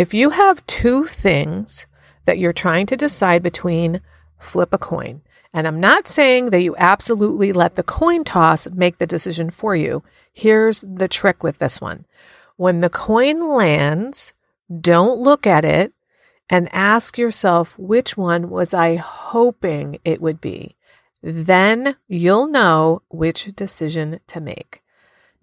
if you have two things that you're trying to decide between, flip a coin. And I'm not saying that you absolutely let the coin toss make the decision for you. Here's the trick with this one. When the coin lands, don't look at it and ask yourself, which one was I hoping it would be? Then you'll know which decision to make.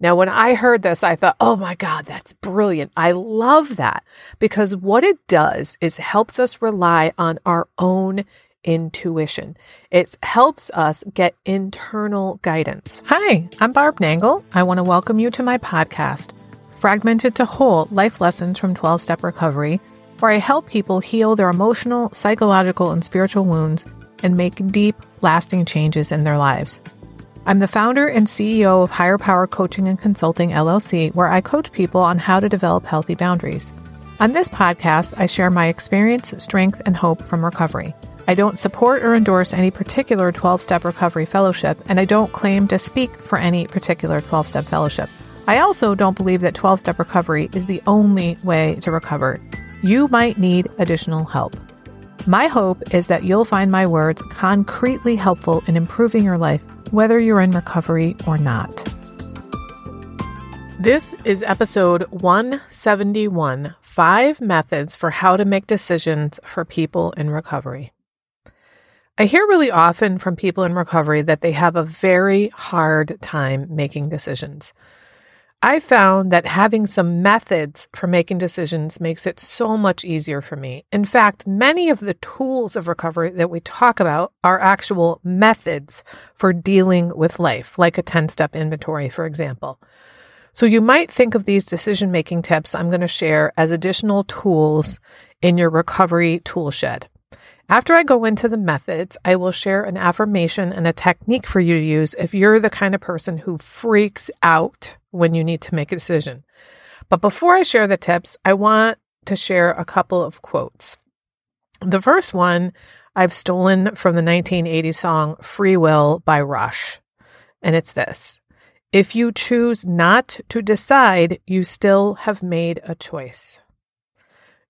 Now, when I heard this, I thought, oh my God, that's brilliant. I love that because what it does is helps us rely on our own intuition. It helps us get internal guidance. Hi, I'm Barb Nangle. I want to welcome you to my podcast, Fragmented to Whole Life Lessons from 12 Step Recovery, where I help people heal their emotional, psychological, and spiritual wounds and make deep, lasting changes in their lives. I'm the founder and CEO of Higher Power Coaching and Consulting LLC, where I coach people on how to develop healthy boundaries. On this podcast, I share my experience, strength, and hope from recovery. I don't support or endorse any particular 12 step recovery fellowship, and I don't claim to speak for any particular 12 step fellowship. I also don't believe that 12 step recovery is the only way to recover. You might need additional help. My hope is that you'll find my words concretely helpful in improving your life, whether you're in recovery or not. This is episode 171 Five Methods for How to Make Decisions for People in Recovery. I hear really often from people in recovery that they have a very hard time making decisions. I found that having some methods for making decisions makes it so much easier for me. In fact, many of the tools of recovery that we talk about are actual methods for dealing with life, like a 10 step inventory, for example. So you might think of these decision making tips I'm going to share as additional tools in your recovery tool shed. After I go into the methods, I will share an affirmation and a technique for you to use if you're the kind of person who freaks out when you need to make a decision. But before I share the tips, I want to share a couple of quotes. The first one I've stolen from the 1980 song Free Will by Rush. And it's this If you choose not to decide, you still have made a choice.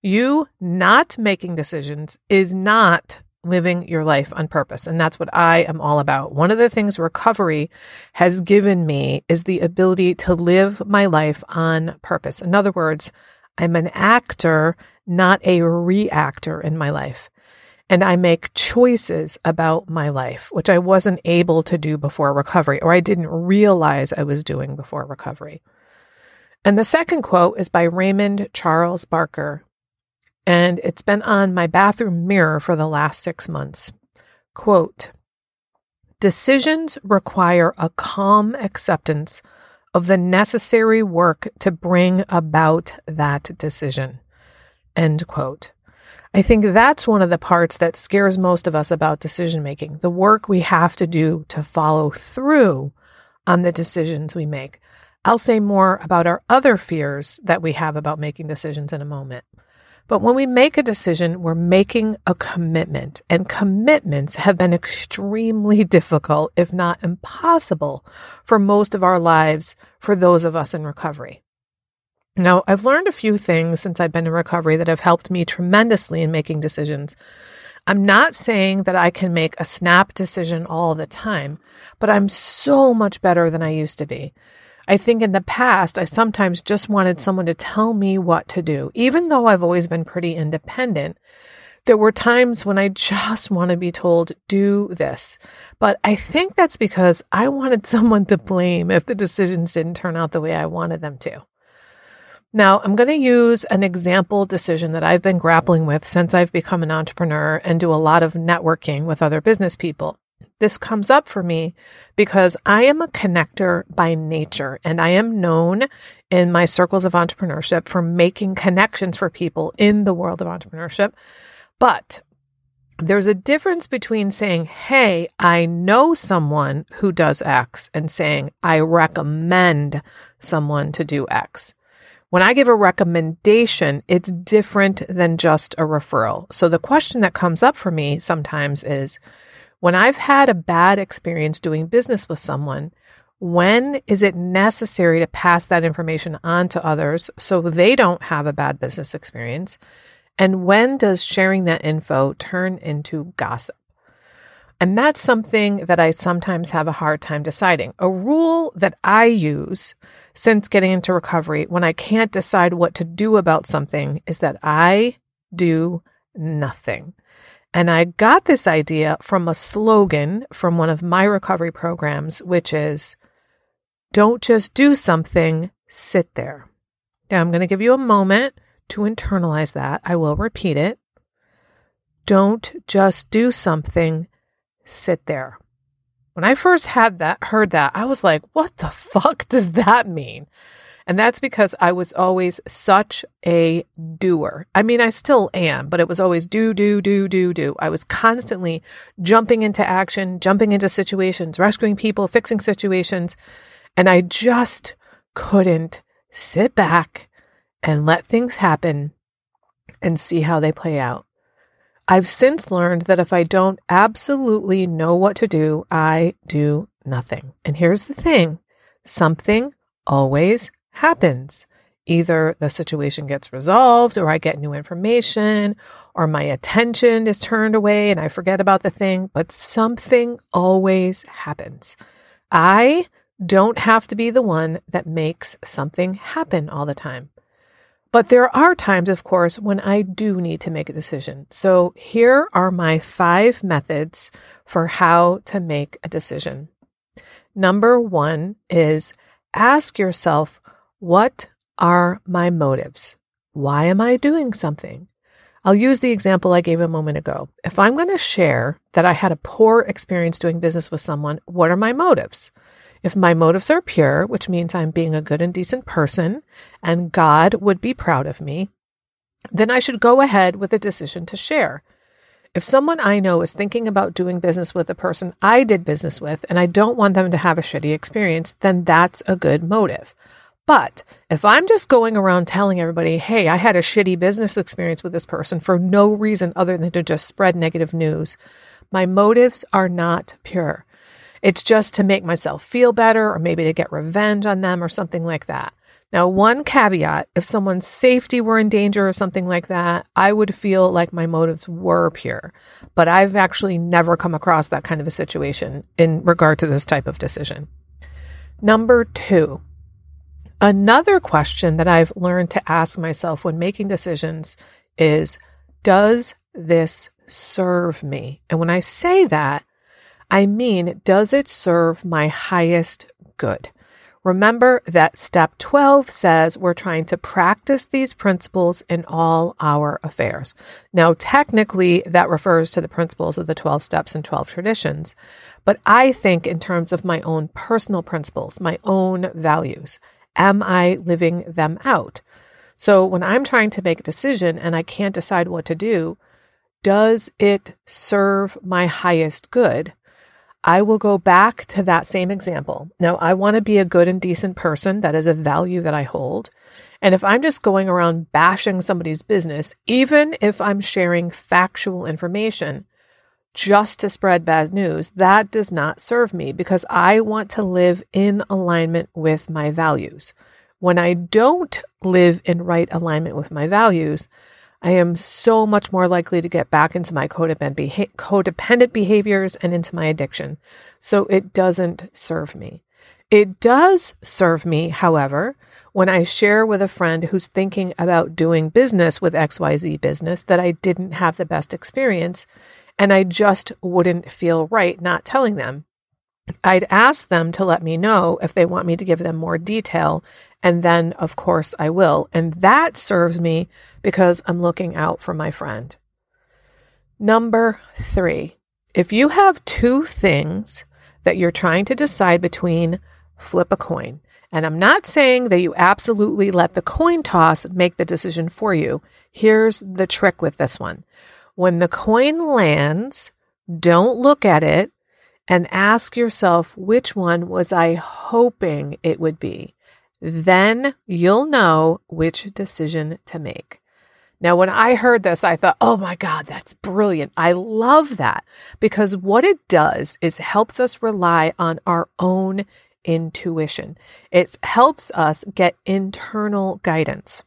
You not making decisions is not living your life on purpose. And that's what I am all about. One of the things recovery has given me is the ability to live my life on purpose. In other words, I'm an actor, not a reactor in my life. And I make choices about my life, which I wasn't able to do before recovery, or I didn't realize I was doing before recovery. And the second quote is by Raymond Charles Barker, and it's been on my bathroom mirror for the last six months. Quote Decisions require a calm acceptance of the necessary work to bring about that decision. End quote. I think that's one of the parts that scares most of us about decision making the work we have to do to follow through on the decisions we make. I'll say more about our other fears that we have about making decisions in a moment. But when we make a decision, we're making a commitment, and commitments have been extremely difficult, if not impossible, for most of our lives for those of us in recovery. Now, I've learned a few things since I've been in recovery that have helped me tremendously in making decisions. I'm not saying that I can make a snap decision all the time, but I'm so much better than I used to be. I think in the past, I sometimes just wanted someone to tell me what to do. Even though I've always been pretty independent, there were times when I just want to be told, do this. But I think that's because I wanted someone to blame if the decisions didn't turn out the way I wanted them to. Now, I'm going to use an example decision that I've been grappling with since I've become an entrepreneur and do a lot of networking with other business people. This comes up for me because I am a connector by nature and I am known in my circles of entrepreneurship for making connections for people in the world of entrepreneurship. But there's a difference between saying, Hey, I know someone who does X and saying, I recommend someone to do X. When I give a recommendation, it's different than just a referral. So the question that comes up for me sometimes is, when I've had a bad experience doing business with someone, When is it necessary to pass that information on to others so they don't have a bad business experience? And when does sharing that info turn into gossip? And that's something that I sometimes have a hard time deciding. A rule that I use since getting into recovery when I can't decide what to do about something is that I do nothing. And I got this idea from a slogan from one of my recovery programs, which is don't just do something, sit there. Now I'm going to give you a moment to internalize that. I will repeat it. Don't just do something, sit there. When I first had that, heard that, I was like, what the fuck does that mean? And that's because I was always such a doer. I mean, I still am, but it was always do, do, do, do, do. I was constantly jumping into action, jumping into situations, rescuing people, fixing situations. And I just couldn't sit back and let things happen and see how they play out. I've since learned that if I don't absolutely know what to do, I do nothing. And here's the thing something always happens. Either the situation gets resolved, or I get new information, or my attention is turned away and I forget about the thing, but something always happens. I don't have to be the one that makes something happen all the time. But there are times, of course, when I do need to make a decision. So here are my five methods for how to make a decision. Number one is ask yourself, what are my motives? Why am I doing something? I'll use the example I gave a moment ago. If I'm going to share that I had a poor experience doing business with someone, what are my motives? If my motives are pure, which means I'm being a good and decent person and God would be proud of me, then I should go ahead with a decision to share. If someone I know is thinking about doing business with a person I did business with and I don't want them to have a shitty experience, then that's a good motive. But if I'm just going around telling everybody, hey, I had a shitty business experience with this person for no reason other than to just spread negative news, my motives are not pure. It's just to make myself feel better or maybe to get revenge on them or something like that. Now, one caveat if someone's safety were in danger or something like that, I would feel like my motives were pure. But I've actually never come across that kind of a situation in regard to this type of decision. Number two, another question that I've learned to ask myself when making decisions is Does this serve me? And when I say that, I mean, does it serve my highest good? Remember that step 12 says we're trying to practice these principles in all our affairs. Now, technically, that refers to the principles of the 12 steps and 12 traditions. But I think in terms of my own personal principles, my own values, am I living them out? So when I'm trying to make a decision and I can't decide what to do, does it serve my highest good? I will go back to that same example. Now, I want to be a good and decent person. That is a value that I hold. And if I'm just going around bashing somebody's business, even if I'm sharing factual information just to spread bad news, that does not serve me because I want to live in alignment with my values. When I don't live in right alignment with my values, I am so much more likely to get back into my codependent behaviors and into my addiction. So it doesn't serve me. It does serve me, however, when I share with a friend who's thinking about doing business with XYZ business that I didn't have the best experience and I just wouldn't feel right not telling them. I'd ask them to let me know if they want me to give them more detail. And then, of course, I will. And that serves me because I'm looking out for my friend. Number three, if you have two things that you're trying to decide between, flip a coin. And I'm not saying that you absolutely let the coin toss make the decision for you. Here's the trick with this one when the coin lands, don't look at it and ask yourself, which one was I hoping it would be? Then you'll know which decision to make. Now, when I heard this, I thought, oh my God, that's brilliant. I love that because what it does is helps us rely on our own intuition. It helps us get internal guidance.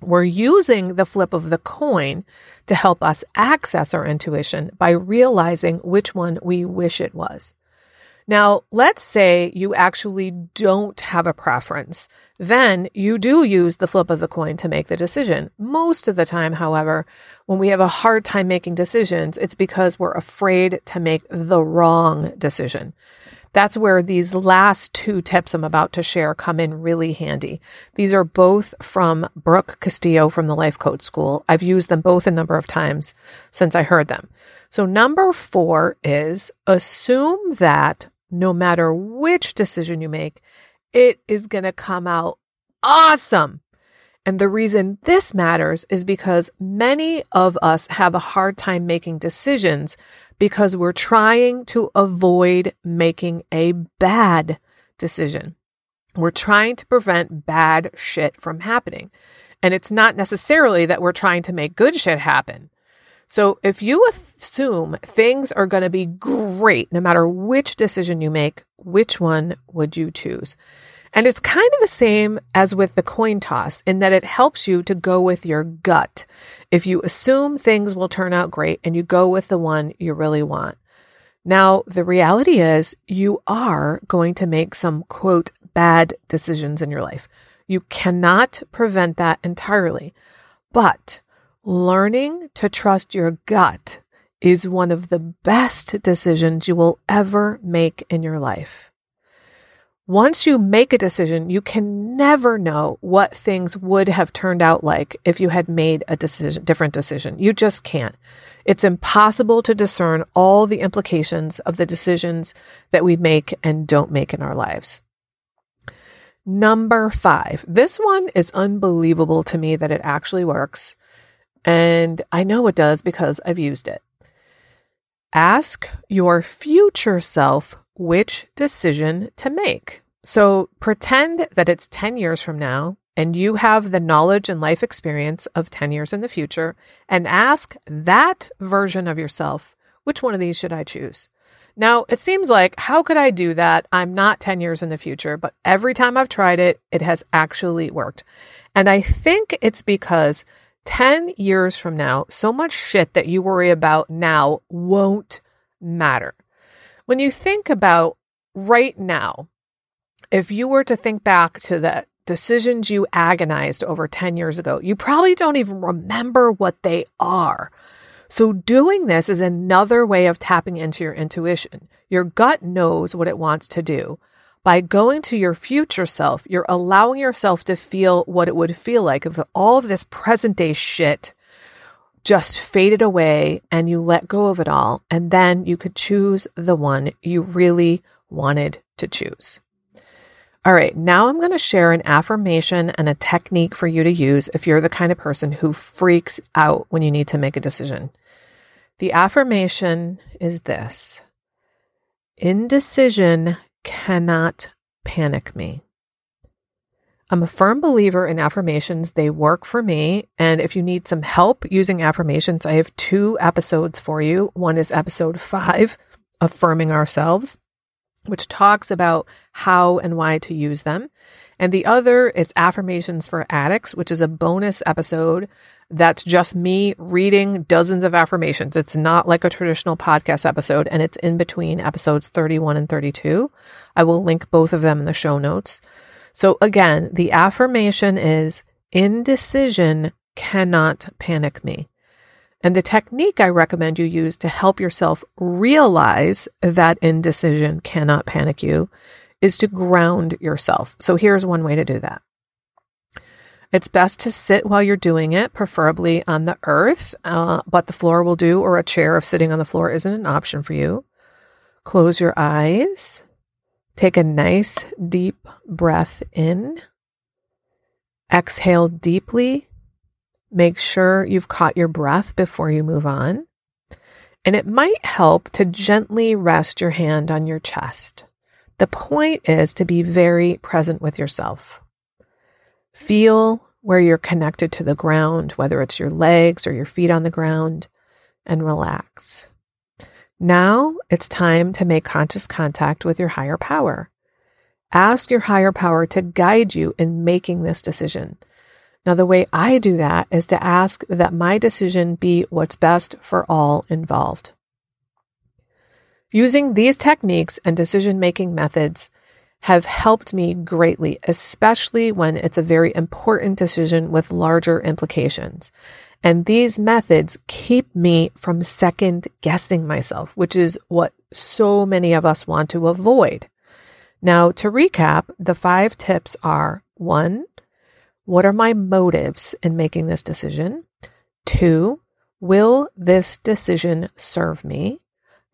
We're using the flip of the coin to help us access our intuition by realizing which one we wish it was. Now, let's say you actually don't have a preference. Then you do use the flip of the coin to make the decision. Most of the time, however, when we have a hard time making decisions, it's because we're afraid to make the wrong decision. That's where these last two tips I'm about to share come in really handy. These are both from Brooke Castillo from the Life Coach School. I've used them both a number of times since I heard them. So, number four is assume that no matter which decision you make, it is going to come out awesome. And the reason this matters is because many of us have a hard time making decisions because we're trying to avoid making a bad decision. We're trying to prevent bad shit from happening. And it's not necessarily that we're trying to make good shit happen. So if you assume things are going to be great no matter which decision you make, which one would you choose? And it's kind of the same as with the coin toss in that it helps you to go with your gut. If you assume things will turn out great and you go with the one you really want. Now, the reality is you are going to make some quote bad decisions in your life. You cannot prevent that entirely, but learning to trust your gut is one of the best decisions you will ever make in your life. Once you make a decision, you can never know what things would have turned out like if you had made a decision, different decision. You just can't. It's impossible to discern all the implications of the decisions that we make and don't make in our lives. Number five. This one is unbelievable to me that it actually works. And I know it does because I've used it. Ask your future self which decision to make. So pretend that it's 10 years from now and you have the knowledge and life experience of 10 years in the future and ask that version of yourself, which one of these should I choose? Now, it seems like, how could I do that? I'm not 10 years in the future, but every time I've tried it, it has actually worked. And I think it's because 10 years from now, so much shit that you worry about now won't matter. When you think about right now, if you were to think back to the decisions you agonized over 10 years ago, you probably don't even remember what they are. So, doing this is another way of tapping into your intuition. Your gut knows what it wants to do. By going to your future self, you're allowing yourself to feel what it would feel like if all of this present day shit just faded away and you let go of it all. And then you could choose the one you really wanted to choose. All right, now I'm going to share an affirmation and a technique for you to use if you're the kind of person who freaks out when you need to make a decision. The affirmation is this Indecision cannot panic me. I'm a firm believer in affirmations. They work for me. And if you need some help using affirmations, I have two episodes for you. One is episode five, Affirming Ourselves, which talks about how and why to use them. And the other is Affirmations for Addicts, which is a bonus episode that's just me reading dozens of affirmations. It's not like a traditional podcast episode, and it's in between episodes 31 and 32. I will link both of them in the show notes. So again, the affirmation is indecision cannot panic me. And the technique I recommend you use to help yourself realize that indecision cannot panic you is to ground yourself. So here's one way to do that. It's best to sit while you're doing it, preferably on the earth, uh, but the floor will do, or a chair if sitting on the floor isn't an option for you. Close your eyes Take a nice deep breath in. Exhale deeply. Make sure you've caught your breath before you move on. And it might help to gently rest your hand on your chest. The point is to be very present with yourself. Feel where you're connected to the ground, whether it's your legs or your feet on the ground, and relax. Now it's time to make conscious contact with your higher power. Ask your higher power to guide you in making this decision. Now, the way I do that is to ask that my decision be what's best for all involved. Using these techniques and decision making methods have helped me greatly, especially when it's a very important decision with larger implications. And these methods keep me from second guessing myself, which is what so many of us want to avoid. Now, to recap, the five tips are one, what are my motives in making this decision? Two, will this decision serve me?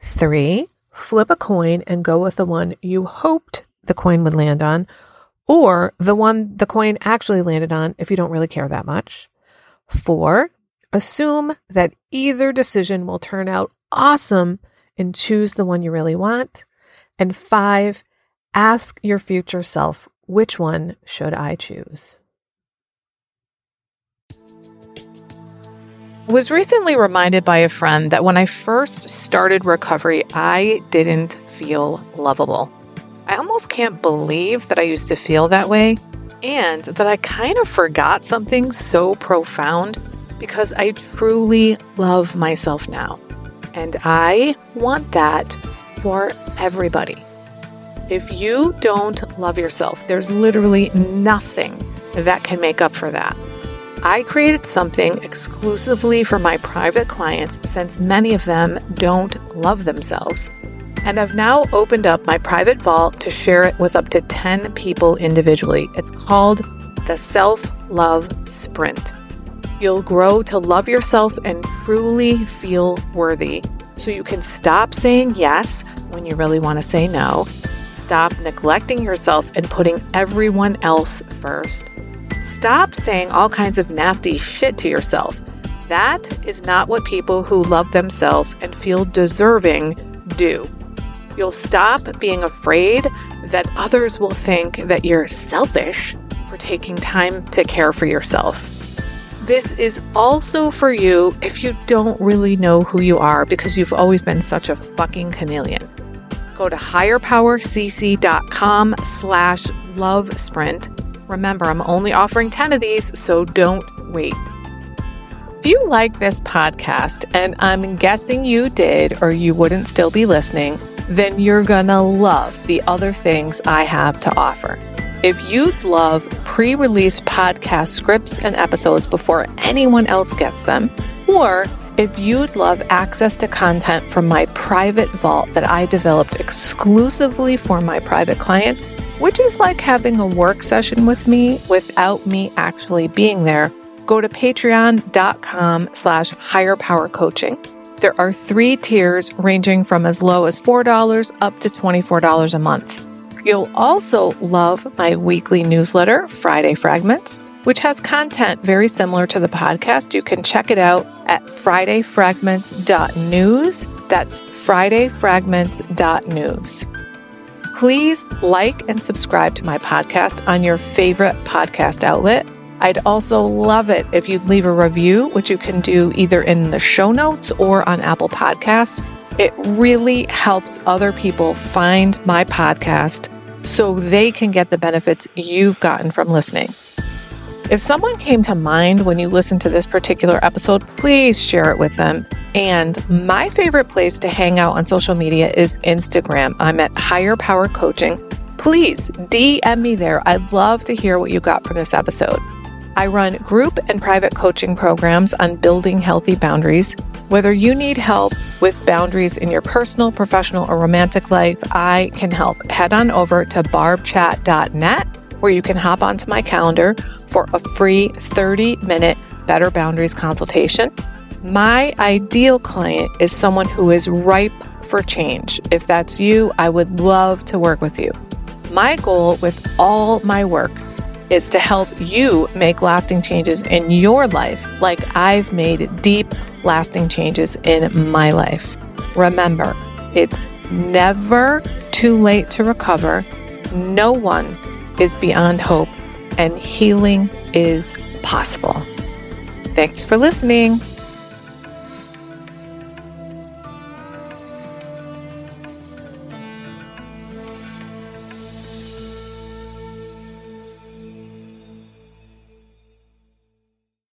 Three, flip a coin and go with the one you hoped the coin would land on, or the one the coin actually landed on if you don't really care that much. Four, assume that either decision will turn out awesome and choose the one you really want. And five, ask your future self, which one should I choose? was recently reminded by a friend that when I first started recovery, I didn't feel lovable. I almost can't believe that I used to feel that way and that I kind of forgot something so profound because I truly love myself now. And I want that for everybody. If you don't love yourself, there's literally nothing that can make up for that. I created something exclusively for my private clients since many of them don't love themselves. And I've now opened up my private vault to share it with up to 10 people individually. It's called the Self Love Sprint. You'll grow to love yourself and truly feel worthy so you can stop saying yes when you really want to say no, stop neglecting yourself and putting everyone else first Stop saying all kinds of nasty shit to yourself. That is not what people who love themselves and feel deserving do. You'll stop being afraid that others will think that you're selfish for taking time to care for yourself. This is also for you if you don't really know who you are because you've always been such a fucking chameleon. Go to higherpowercc.com slash love sprint Remember, I'm only offering 10 of these, so don't wait. If you like this podcast, and I'm guessing you did or you wouldn't still be listening, then you're gonna love the other things I have to offer. If you'd love pre release podcast scripts and episodes before anyone else gets them, or if you'd love access to content from my private vault that I developed exclusively for my private clients, which is like having a work session with me without me actually being there, go to patreon.com slash higher power coaching. There are three tiers ranging from as low as $4 up to $24 a month. You'll also love my weekly newsletter, Friday Fragments, which has content very similar to the podcast. You can check it out at fridayfragments.news. That's fridayfragments.news. Please like and subscribe to my podcast on your favorite podcast outlet. I'd also love it if you'd leave a review, which you can do either in the show notes or on Apple Podcasts. It really helps other people find my podcast so they can get the benefits you've gotten from listening. If someone came to mind when you listened to this particular episode, please share it with them. And my favorite place to hang out on social media is Instagram. I'm at Higher Power Coaching. Please DM me there. I'd love to hear what you got from this episode. I run group and private coaching programs on building healthy boundaries. Whether you need help with boundaries in your personal, professional, or romantic life, I can help. Head on over to barbchat.net where you can hop onto my calendar for a free 30 minute Better Boundaries consultation. My ideal client is someone who is ripe for change. If that's you, I would love to work with you. My goal with all my work is to help you make lasting changes in your life, like I've made deep, lasting changes in my life. Remember, it's never too late to recover. No one is beyond hope, and healing is possible. Thanks for listening.